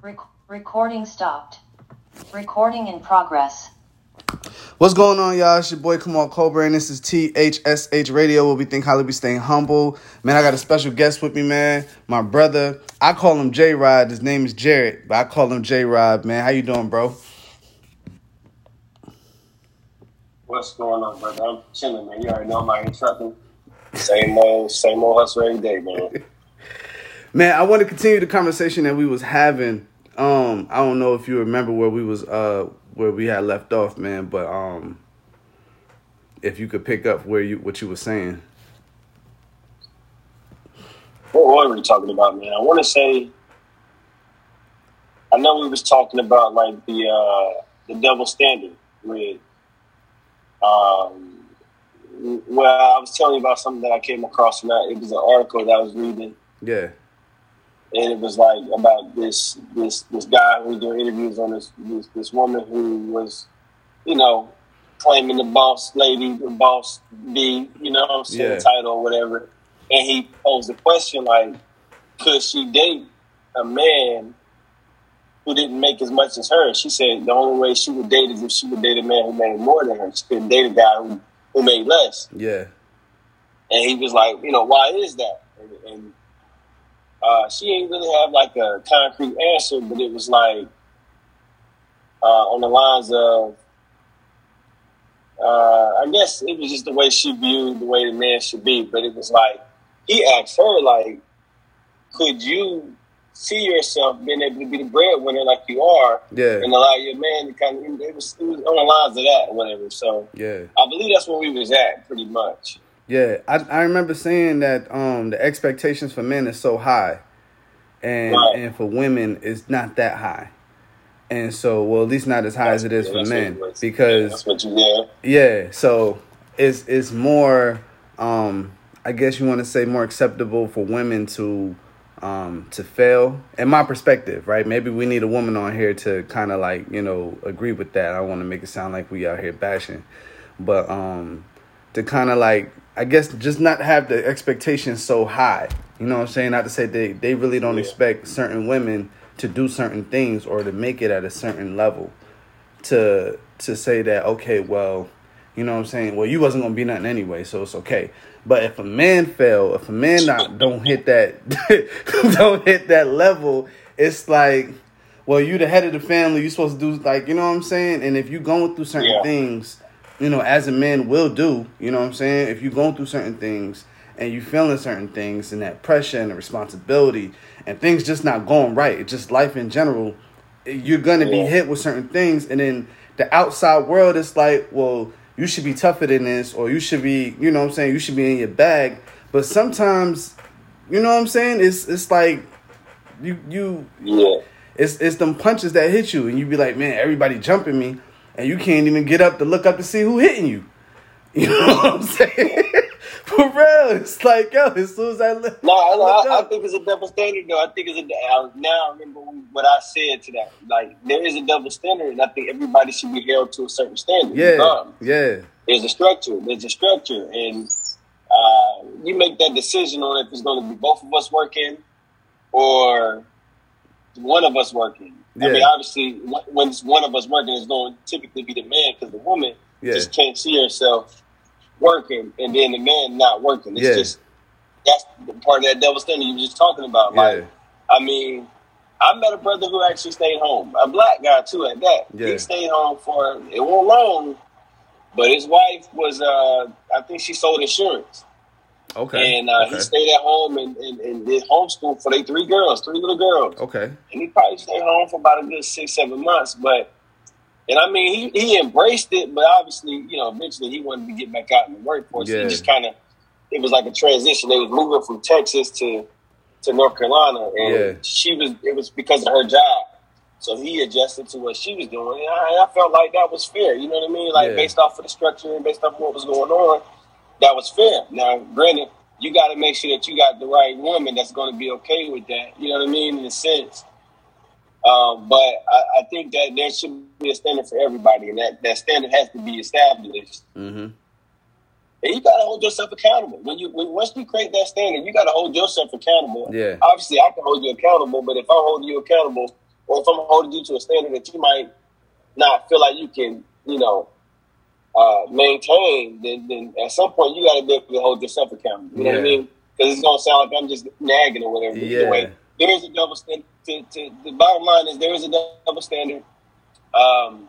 Rec- recording stopped. Recording in progress. What's going on, y'all? It's your boy Kamal Cobra, and this is THSH Radio, where we think highly, we staying humble. Man, I got a special guest with me, man. My brother. I call him J Rod. His name is Jared, but I call him J Rod, man. How you doing, bro? What's going on, brother? I'm chilling, man. You already know I'm out trucking. Same old, same old hustle every day, man. Man, I want to continue the conversation that we was having. Um, I don't know if you remember where we was uh where we had left off, man, but um if you could pick up where you what you were saying. What were we talking about, man? I want to say. I know we was talking about like the uh the double standard with. Um, well, I was telling you about something that I came across that. It was an article that I was reading, Yeah. And it was like about this this this guy who was doing interviews on this this, this woman who was, you know, claiming the boss lady, the boss B, you know, saying Yeah. the title or whatever. And he posed the question like, could she date a man who didn't make as much as her? She said the only way she would date is if she would date a man who made more than her. She couldn't date a guy who, who made less. Yeah. And he was like, you know, why is that? And, and uh, she ain't really have like a concrete answer, but it was like uh, on the lines of, uh, I guess it was just the way she viewed the way the man should be. But it was like he asked her, like, could you see yourself being able to be the breadwinner like you are, Yeah. and allow your man to kind of? It was, it was on the lines of that, or whatever. So Yeah. I believe that's where we was at, pretty much. Yeah, I I remember saying that um the expectations for men is so high, and Right. and for women it's not that high, and so well at least not as high as it is Yeah, for that's men because Yeah, that's what you yeah, so it's it's more um I guess you want to say more acceptable for women to um to fail in my perspective, right? Maybe we need a woman on here to kind of like, you know, agree with that. I want to make it sound like we out here bashing. But um to kind of like I guess just not have the expectations so high. You know what I'm saying? Not to say they they really don't Yeah. expect certain women to do certain things or to make it at a certain level to to say that okay well you know what i'm saying well you wasn't gonna be nothing anyway so it's okay but if a man fail if a man not don't hit that don't hit that level it's like well you the head of the family you're supposed to do like you know what i'm saying and if you going through certain Yeah. things you know as a man will do you know what i'm saying? If you're going through certain things and you feeling certain things and that pressure and the responsibility and things just not going right it's just life in general you're gonna be hit with certain things. And then the outside world is like well you should be tougher than this or you should be you know what i'm saying? You should be in your bag. But sometimes you know what i'm saying? It's it's like you you Yeah. it's it's them punches that hit you and you be like man everybody jumping me and you can't even get up to look up to see who hitting you you know what i'm saying for real it's like yo as soon as i look, No, I, look I, I think it's a double standard, though. I think it's a. I, now I remember what I said to that. Like there is a double standard, and I think everybody should be held to a certain standard. yeah yeah There's a structure. There's a structure, and uh, you make that decision on if it's going to be both of us working or one of us working. I mean, obviously, when it's one of us working, it's going to typically be the man because the woman Yeah. just can't see herself working, and then the man not working. It's Yeah. just that's part of that double standard you were just talking about. Yeah. Like, I mean, I met a brother who actually stayed home, a black guy too. At that, Yeah. he stayed home for it wasn't long, but his wife was, uh, I think she sold insurance, okay and uh, okay he stayed at home and, and, and did homeschool for their three girls, three little girls, okay and he probably stayed home for about a good six, seven months. But and I mean, he, he embraced it, but obviously, you know, eventually he wanted to get back out in the workforce. Yeah. He just kind of, it was like a transition. They was moving from Texas to to North Carolina, and Yeah. she was. It was because of her job. So he adjusted to what she was doing, and I, I felt like that was fair. You know what I mean? Like Yeah. based off of the structure and based off of what was going on, that was fair. Now, granted, you got to make sure that you got the right woman that's going to be okay with that. You know what I mean? In a sense. Um, but I, I think that there should be a standard for everybody, and that, that standard has to be established. mm-hmm And you gotta hold yourself accountable. When you when, once you create that standard, you gotta hold yourself accountable. Yeah. Obviously, I can hold you accountable, but if I'm holding you accountable, or if I'm holding you to a standard that you might not feel like you can, you know, uh, maintain, then, then at some point you got to be able to hold yourself accountable. You know what I mean? Because it's gonna sound like I'm just nagging or whatever. Yeah. Either way, there is a double standard. To, to, the bottom line is there is a double standard, um,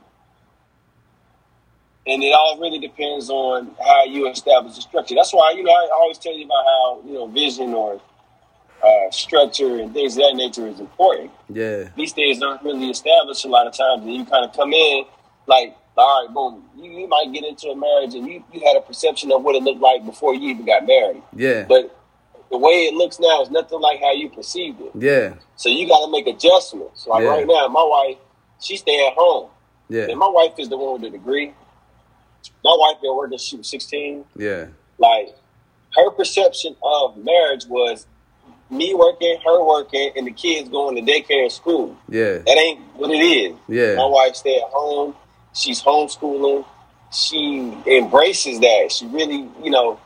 and it all really depends on how you establish the structure. That's why you know I always tell you about how you know vision or uh, structure and things of that nature is important Yeah. these things aren't really established a lot of times. And you kind of come in like, all right, boom. You, you might get into a marriage and you, you had a perception of what it looked like before you even got married. Yeah. But the way it looks now is nothing like how you perceived it. Yeah. So you got to make adjustments. Like Yeah. right now, my wife, she stay at home. Yeah. And my wife is the one with the degree. My wife been working since she was 16. Yeah. Like her perception of marriage was me working, her working, and the kids going to daycare and school. Yeah. That ain't what it is. Yeah. My wife stay at home. She's homeschooling. She embraces that. She really, you know,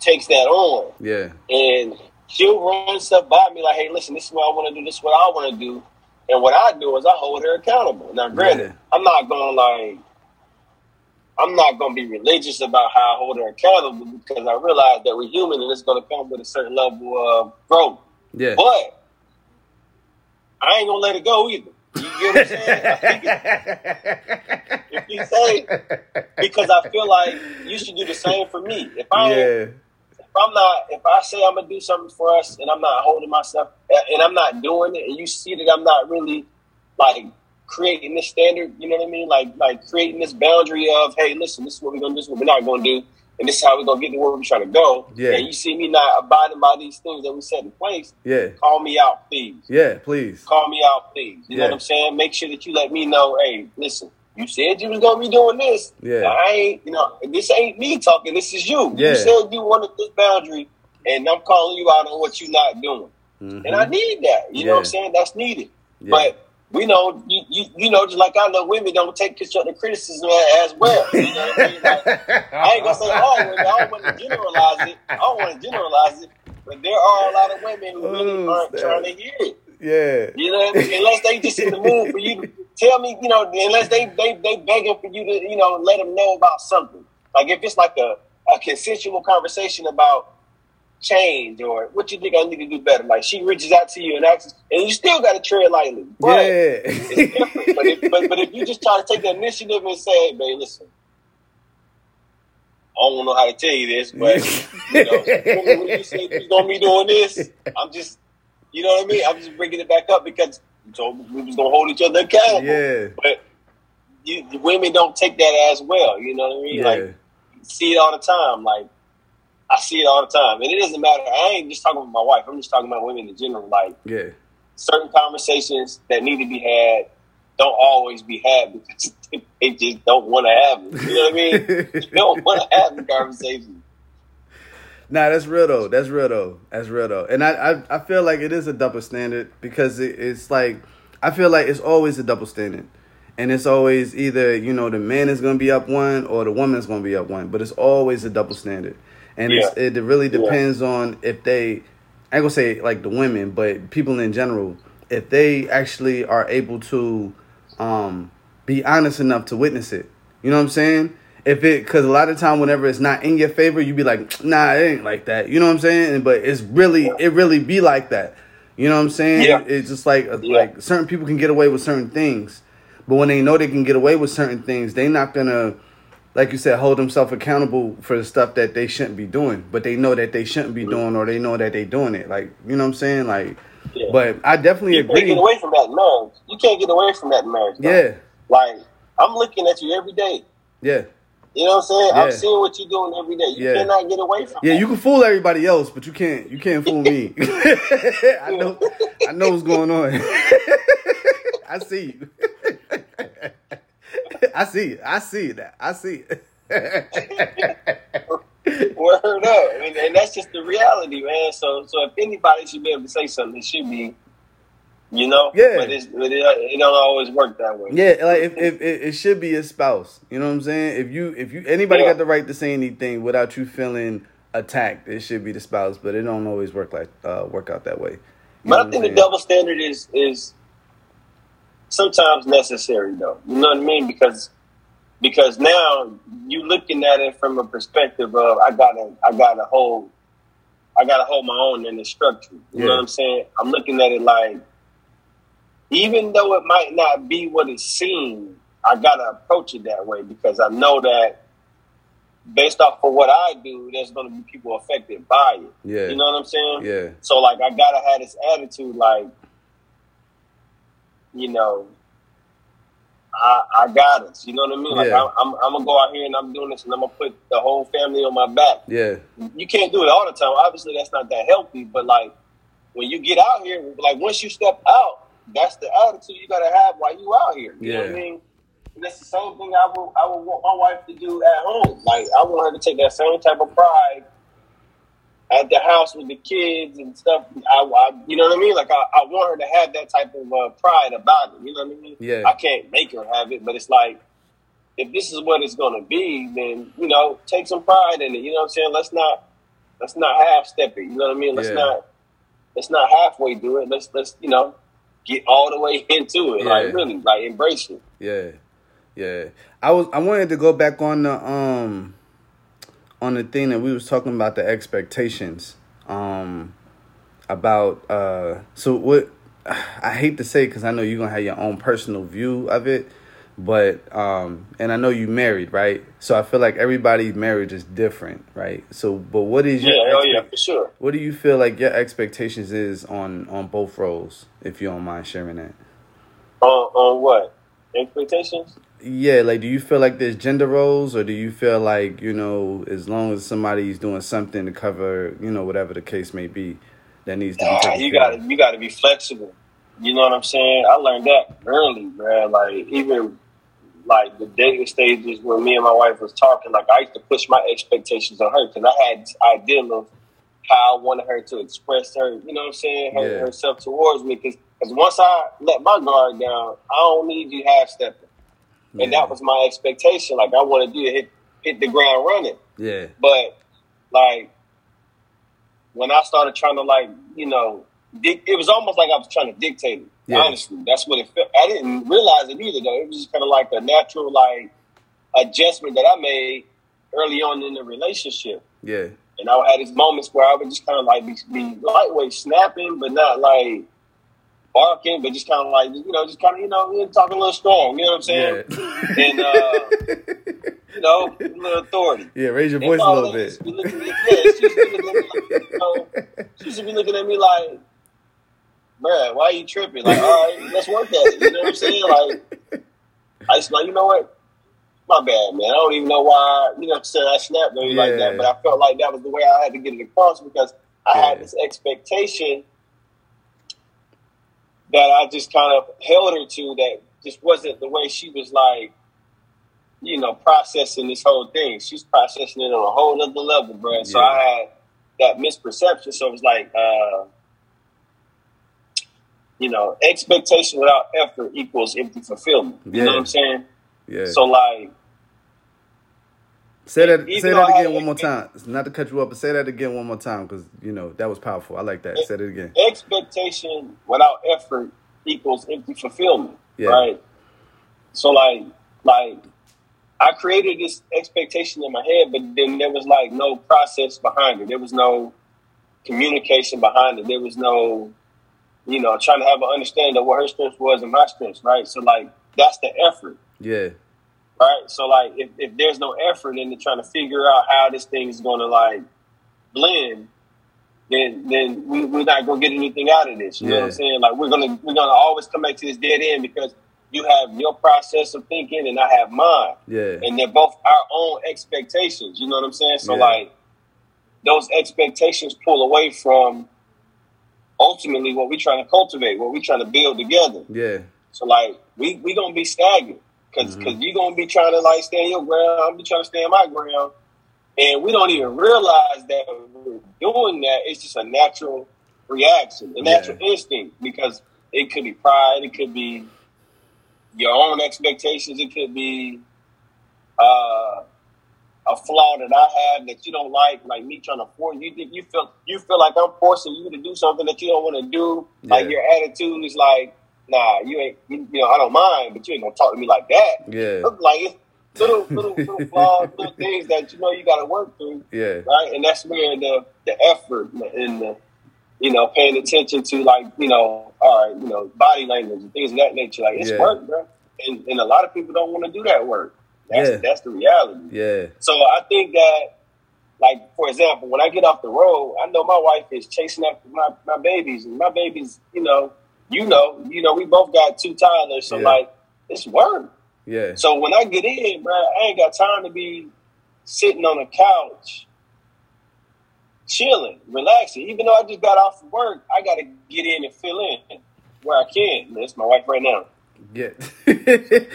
takes that on. Yeah. And she'll run stuff by me like, hey, listen, this is what I want to do. This is what I want to do. And what I do is I hold her accountable. Now, granted, Yeah. I'm not going to like, I'm not going to be religious about how I hold her accountable because I realize that we're human and it's going to come with a certain level of growth. Yeah. But I ain't gonna let it go either. You get what I'm saying? if you say because I feel like you should do the same for me. If I yeah. if I'm not if I say I'm gonna do something for us and I'm not holding myself and I'm not doing it and you see that I'm not really like creating this standard, you know what I mean? Like like creating this boundary of hey listen, this is what we're gonna do, this is what we're not gonna do, and this is how we're gonna get to where we're trying to go. Yeah. And you see me not abiding by these things that we set in place, Yeah. call me out, please Yeah. Please. call me out, please. You know Yeah. what I'm saying? Make sure that you let me know, hey, listen, you said you was gonna be doing this. Yeah. I ain't, you know, this ain't me talking, this is you. Yeah. You said you wanted this boundary, and I'm calling you out on what you're not doing. Mhm. And I need that. You know what I'm saying? That's needed. Yeah. But we know, you, you, you know, just like I know women don't take constructive criticism as well. You know what I mean? Like, I ain't gonna say all women. I don't want to generalize it. I don't want to generalize it. But there are a lot of women who really Oh, aren't trying to hear it. yeah. You know, what I mean? unless they just in the mood for you to tell me, you know, unless they they they begging for you to, you know, let them know about something. Like if it's like a, a consensual conversation about change or what you think I need to do better. Like she reaches out to you and asks, and you still got to tread lightly. But it's Yeah. different. But if, but, but if you just try to take the initiative and say, hey, babe, listen. I don't know how to tell you this, but you know, when you said you was gonna be doing this, I'm just, you know what I mean. I'm just bringing it back up because you told me we was gonna hold each other accountable. yeah. But you, the women don't take that as well. You know what I mean? Yeah. Like see it all the time. Like I see it all the time, and it doesn't matter. I ain't just talking about my wife. I'm just talking about women in general. Like Yeah. certain conversations that need to be had don't always be had because they just don't want to have them. You know what I mean? they don't want to have the conversation. Nah, that's real though. That's real though. That's real though. And I, I, I feel like it is a double standard because it, it's like I feel like it's always a double standard, and it's always either you know the man is gonna be up one or the woman's gonna be up one, but it's always a double standard, and it's, Yeah. it really depends on if they. I ain't gonna say like the women, but people in general, if they actually are able to um, be honest enough to witness it. You know what I'm saying? If it, because a lot of time, whenever it's not in your favor, you be like, nah, it ain't like that. You know what I'm saying? But it's really, it really be like that. You know what I'm saying? Yeah. It's just like, uh, Yeah. like certain people can get away with certain things, but when they know they can get away with certain things, they not gonna, like you said, hold themselves accountable for the stuff that they shouldn't be doing. But they know that they shouldn't be doing, or they know that they're doing it. Like, you know what I'm saying? Like, Yeah. but I definitely You can't get away from that marriage. You can't get away from that marriage. though. Yeah, Like I'm looking at you every day. yeah. You know what I'm saying? I'm seeing what you're doing every day. You Yeah. cannot get away from Yeah, that. you can fool everybody else, but you can't you can't fool me. I know I know what's going on. I see you. I see it. I see that. I see it. Word up, and, and that's just the reality, man. So, so if anybody should be able to say something, it should be, you know. Yeah. But, it's, but it, it don't always work that way. yeah, like if, if, it should be a spouse. You know what I'm saying? If you if you anybody Yeah. got the right to say anything without you feeling attacked, it should be the spouse, but it don't always work like uh work out that way. You But I think the double standard is is sometimes necessary though. You know what I mean? Because because now you looking at it from a perspective of I gotta I gotta hold I gotta hold my own in the structure. You Yeah. know what I'm saying? I'm looking at it like even though it might not be what it seems, I gotta approach it that way because I know that based off of what I do, there's gonna be people affected by it. Yeah. You know what I'm saying? Yeah. So like I gotta have this attitude like, you know, I I got us. You know what I mean? Like Yeah. I, I'm I'm gonna go out here and I'm doing this and I'm gonna put the whole family on my back. Yeah. You can't do it all the time. Obviously that's not that healthy, but like when you get out here, like once you step out, that's the attitude you gotta have while you out here. You know what I mean? And that's the same thing I would I would want my wife to do at home. Like I want her to take that same type of pride at the house with the kids and stuff. I, I you know what I mean? Like I, I want her to have that type of uh, pride about it. You know what I mean? Yeah. I can't make her have it, but it's like if this is what it's gonna be, then you know, take some pride in it. You know what I'm saying? Let's not let's not half step it. You know what I mean? Let's Yeah. not let's not halfway do it. Let's let's you know get all the way into it. Yeah. Like really, like embrace it. Yeah, yeah. I was I wanted to go back on the um on the thing that we was talking about the expectations um about uh so what I hate to say because I know you're gonna have your own personal view of it, but um and I know you married right, so I feel like everybody's marriage is different right. So but what is Yeah, your oh yeah, for sure. what do you feel like your expectations is on on both roles if you don't mind sharing that? On on what expectations? Yeah, like do you feel like there's gender roles or do you feel like, you know, as long as somebody's doing something to cover, you know, whatever the case may be, that needs to be Ah, taken you gotta you gotta be flexible. You know what I'm saying? I learned that early, man. Like even like the dating stages where me and my wife was talking, like I used to push my expectations on her because I had this idea of how I wanted her to express her, you know what I'm saying, her, Yeah. herself towards me. Because once I let my guard down, I don't need you half stepping. And Yeah. that was my expectation. Like I wanted you to hit hit the ground running. Yeah. But like when I started trying to like, you know, it was almost like I was trying to dictate it. Yeah. Honestly, that's what it felt. I didn't realize it either though. It was just kind of like a natural like adjustment that I made early on in the relationship. Yeah. And I had these moments where I would just kind of like be, be lightweight snapping, but not like barking, but just kind of like, you know, just kind of, you know, talking a little strong. You know what I'm saying? Yeah. And, uh, you know, a little authority. yeah, raise your And voice a little bit. be looking yeah, she used to be looking at me like, you know, she used be looking at me like, bruh, why are you tripping? Like, all right, let's work at it. You know what I'm saying? Like, I just like, you know what? My bad, man. I don't even know why, you know what I'm saying? I snapped on you like that, but I felt like that was the way I had to get it across because I Yeah. had this expectation that I just kind of held her to that just wasn't the way she was like, you know, processing this whole thing. She's processing it on a whole other level, bro. So I had that misperception. So it was like, uh, you know, expectation without effort equals empty fulfillment. You Yeah. know what I'm saying? Yeah. So like, say that say that again had one more time. Not to cut you up, but say that again one more time cuz you know, that was powerful. I like that. Say it again. expectation without effort equals empty fulfillment. Yeah. Right. So like like I created this expectation in my head, but then there was like no process behind it. There was no communication behind it. There was no, you know, trying to have an understanding of what her strength was and my strengths, right? So like that's the effort. Yeah. Right. So like if, if there's no effort into trying to figure out how this thing is gonna like blend, then then we, we're not gonna get anything out of this. You know what I'm saying? Like we're gonna we're gonna always come back to this dead end because you have your process of thinking and I have mine. Yeah. And they're both our own expectations. You know what I'm saying? So Yeah. like those expectations pull away from ultimately what we're trying to cultivate, what we're trying to build together. Yeah. So like we we gonna be stagnant because Mhm. you gonna be trying to like stand your ground. I'm be trying to stand my ground, and we don't even realize that we're doing that. It's just a natural reaction, a natural instinct because it could be pride, it could be your own expectations, it could be uh, a flaw that I have that you don't like, like me trying to force you. You feel you feel like I'm forcing you to do something that you don't want to do. Like your attitude is like nah, you ain't, you, you know, I don't mind, but you ain't gonna talk to me like that. Yeah. Like it's little, little, little flaws, little things that you know you got to work through, Yeah. right? And that's where the the effort and the, you know, paying attention to like, you know, all right, you know, body language and things of that nature. Like it's Yeah. work, bro. And, and a lot of people don't want to do that work. That's Yeah. that's the reality. Yeah. So I think that, like for example, when I get off the road, I know my wife is chasing after my, my babies, and my babies, you know, you know, you know, we both got two toddlers, so Yeah. like it's work. Yeah. So when I get in, bro, I ain't got time to be sitting on a couch, chilling, relaxing. Even though I just got off of work, I got to get in and fill in where I can. That's my wife right now. Yeah.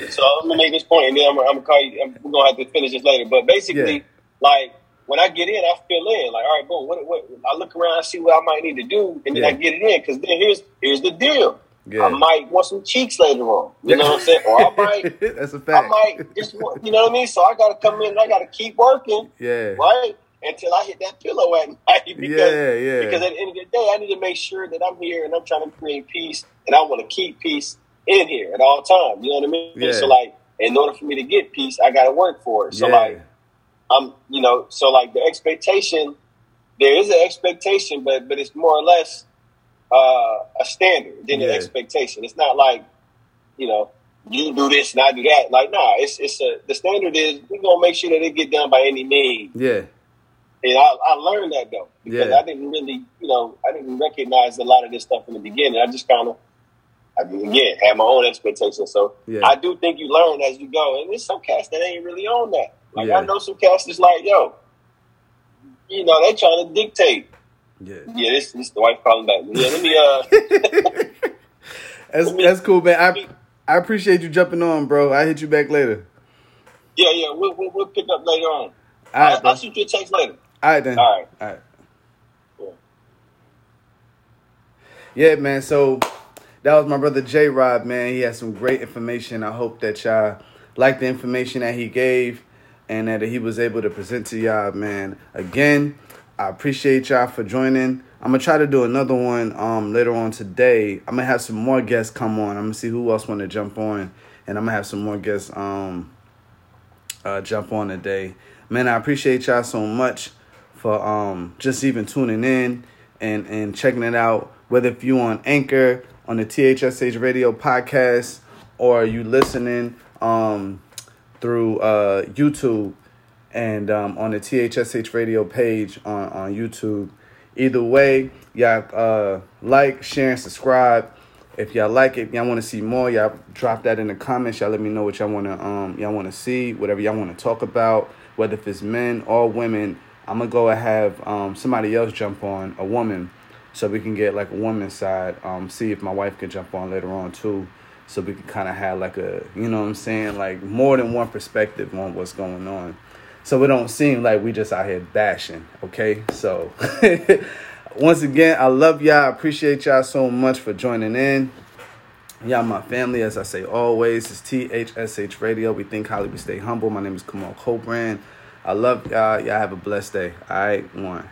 So I'm gonna make this point, and then I'm, I'm gonna call you. I'm, we're gonna have to finish this later. But basically, Yeah. like when I get in, I fill in. Like, all right, boom. What, what, I look around, I see what I might need to do, and then I get it in. Because then here's here's the deal. Yeah. I might want some cheeks later on. You know what I'm saying? Or I might That's a fact. I might just, want- you know what I mean? So I got to come in and I got to keep working, Yeah. right? Until I hit that pillow at night. Because, Yeah, yeah. Because at the end of the day, I need to make sure that I'm here and I'm trying to create peace and I want to keep peace in here at all times. You know what I mean? Yeah. So, like, in order for me to get peace, I got to work for it. So, Yeah. like, I'm, you know, so like the expectation, there is an expectation, but but it's more or less uh, a standard than an expectation. It's not like, you know, you do this and I do that. Like, nah, it's it's a the standard is we're gonna make sure that it get done by any means. Yeah. And I, I learned that though because Yeah. I didn't really, you know, I didn't recognize a lot of this stuff in the beginning. I just kind of, I mean, again, had my own expectations. So Yeah. I do think you learn as you go, and there's some cats that ain't really on that. Like Yeah. I know some cats that's like, yo, you know, they trying to dictate. Yeah. Yeah, this this the wife calling back. Yeah, let me uh, That's that's cool, man. I I appreciate you jumping on, bro. I hit you back later. yeah, yeah, we'll we'll, we'll pick up later on. All right, I'll, bro. I'll shoot you a text later. All right then. All right. All right. Yeah. Yeah, man. So that was my brother J Rod, man. He had some great information. I hope that y'all like the information that he gave and that he was able to present to y'all, man. Again, I appreciate y'all for joining. I'm gonna try to do another one um later on today. I'm gonna have some more guests come on. I'm gonna see who else want to jump on, and I'm gonna have some more guests um uh jump on today. Man, I appreciate y'all so much for um just even tuning in and and checking it out. Whether if you on Anchor on the THSH Radio podcast or you listening um through uh YouTube and um, on the THSH radio page on, on YouTube. Either way, y'all uh, like, share, and subscribe. If y'all like it, y'all want to see more, y'all drop that in the comments. Y'all let me know what y'all want to um y'all want to see, whatever y'all want to talk about, whether if it's men or women. I'm gonna go and have um somebody else jump on a woman, so we can get like a woman's side. Um, see if my wife can jump on later on too, so we can kind of have like a you know what I'm saying, like more than one perspective on what's going on. So it don't seem like we just out here bashing okay? So once again i love y'all. I appreciate y'all so much for joining in. Y'all my family as i say always it's thsh radio. We think highly we stay humble. My name is kamal Cobran. i love y'all. Y'all have a blessed day. All right one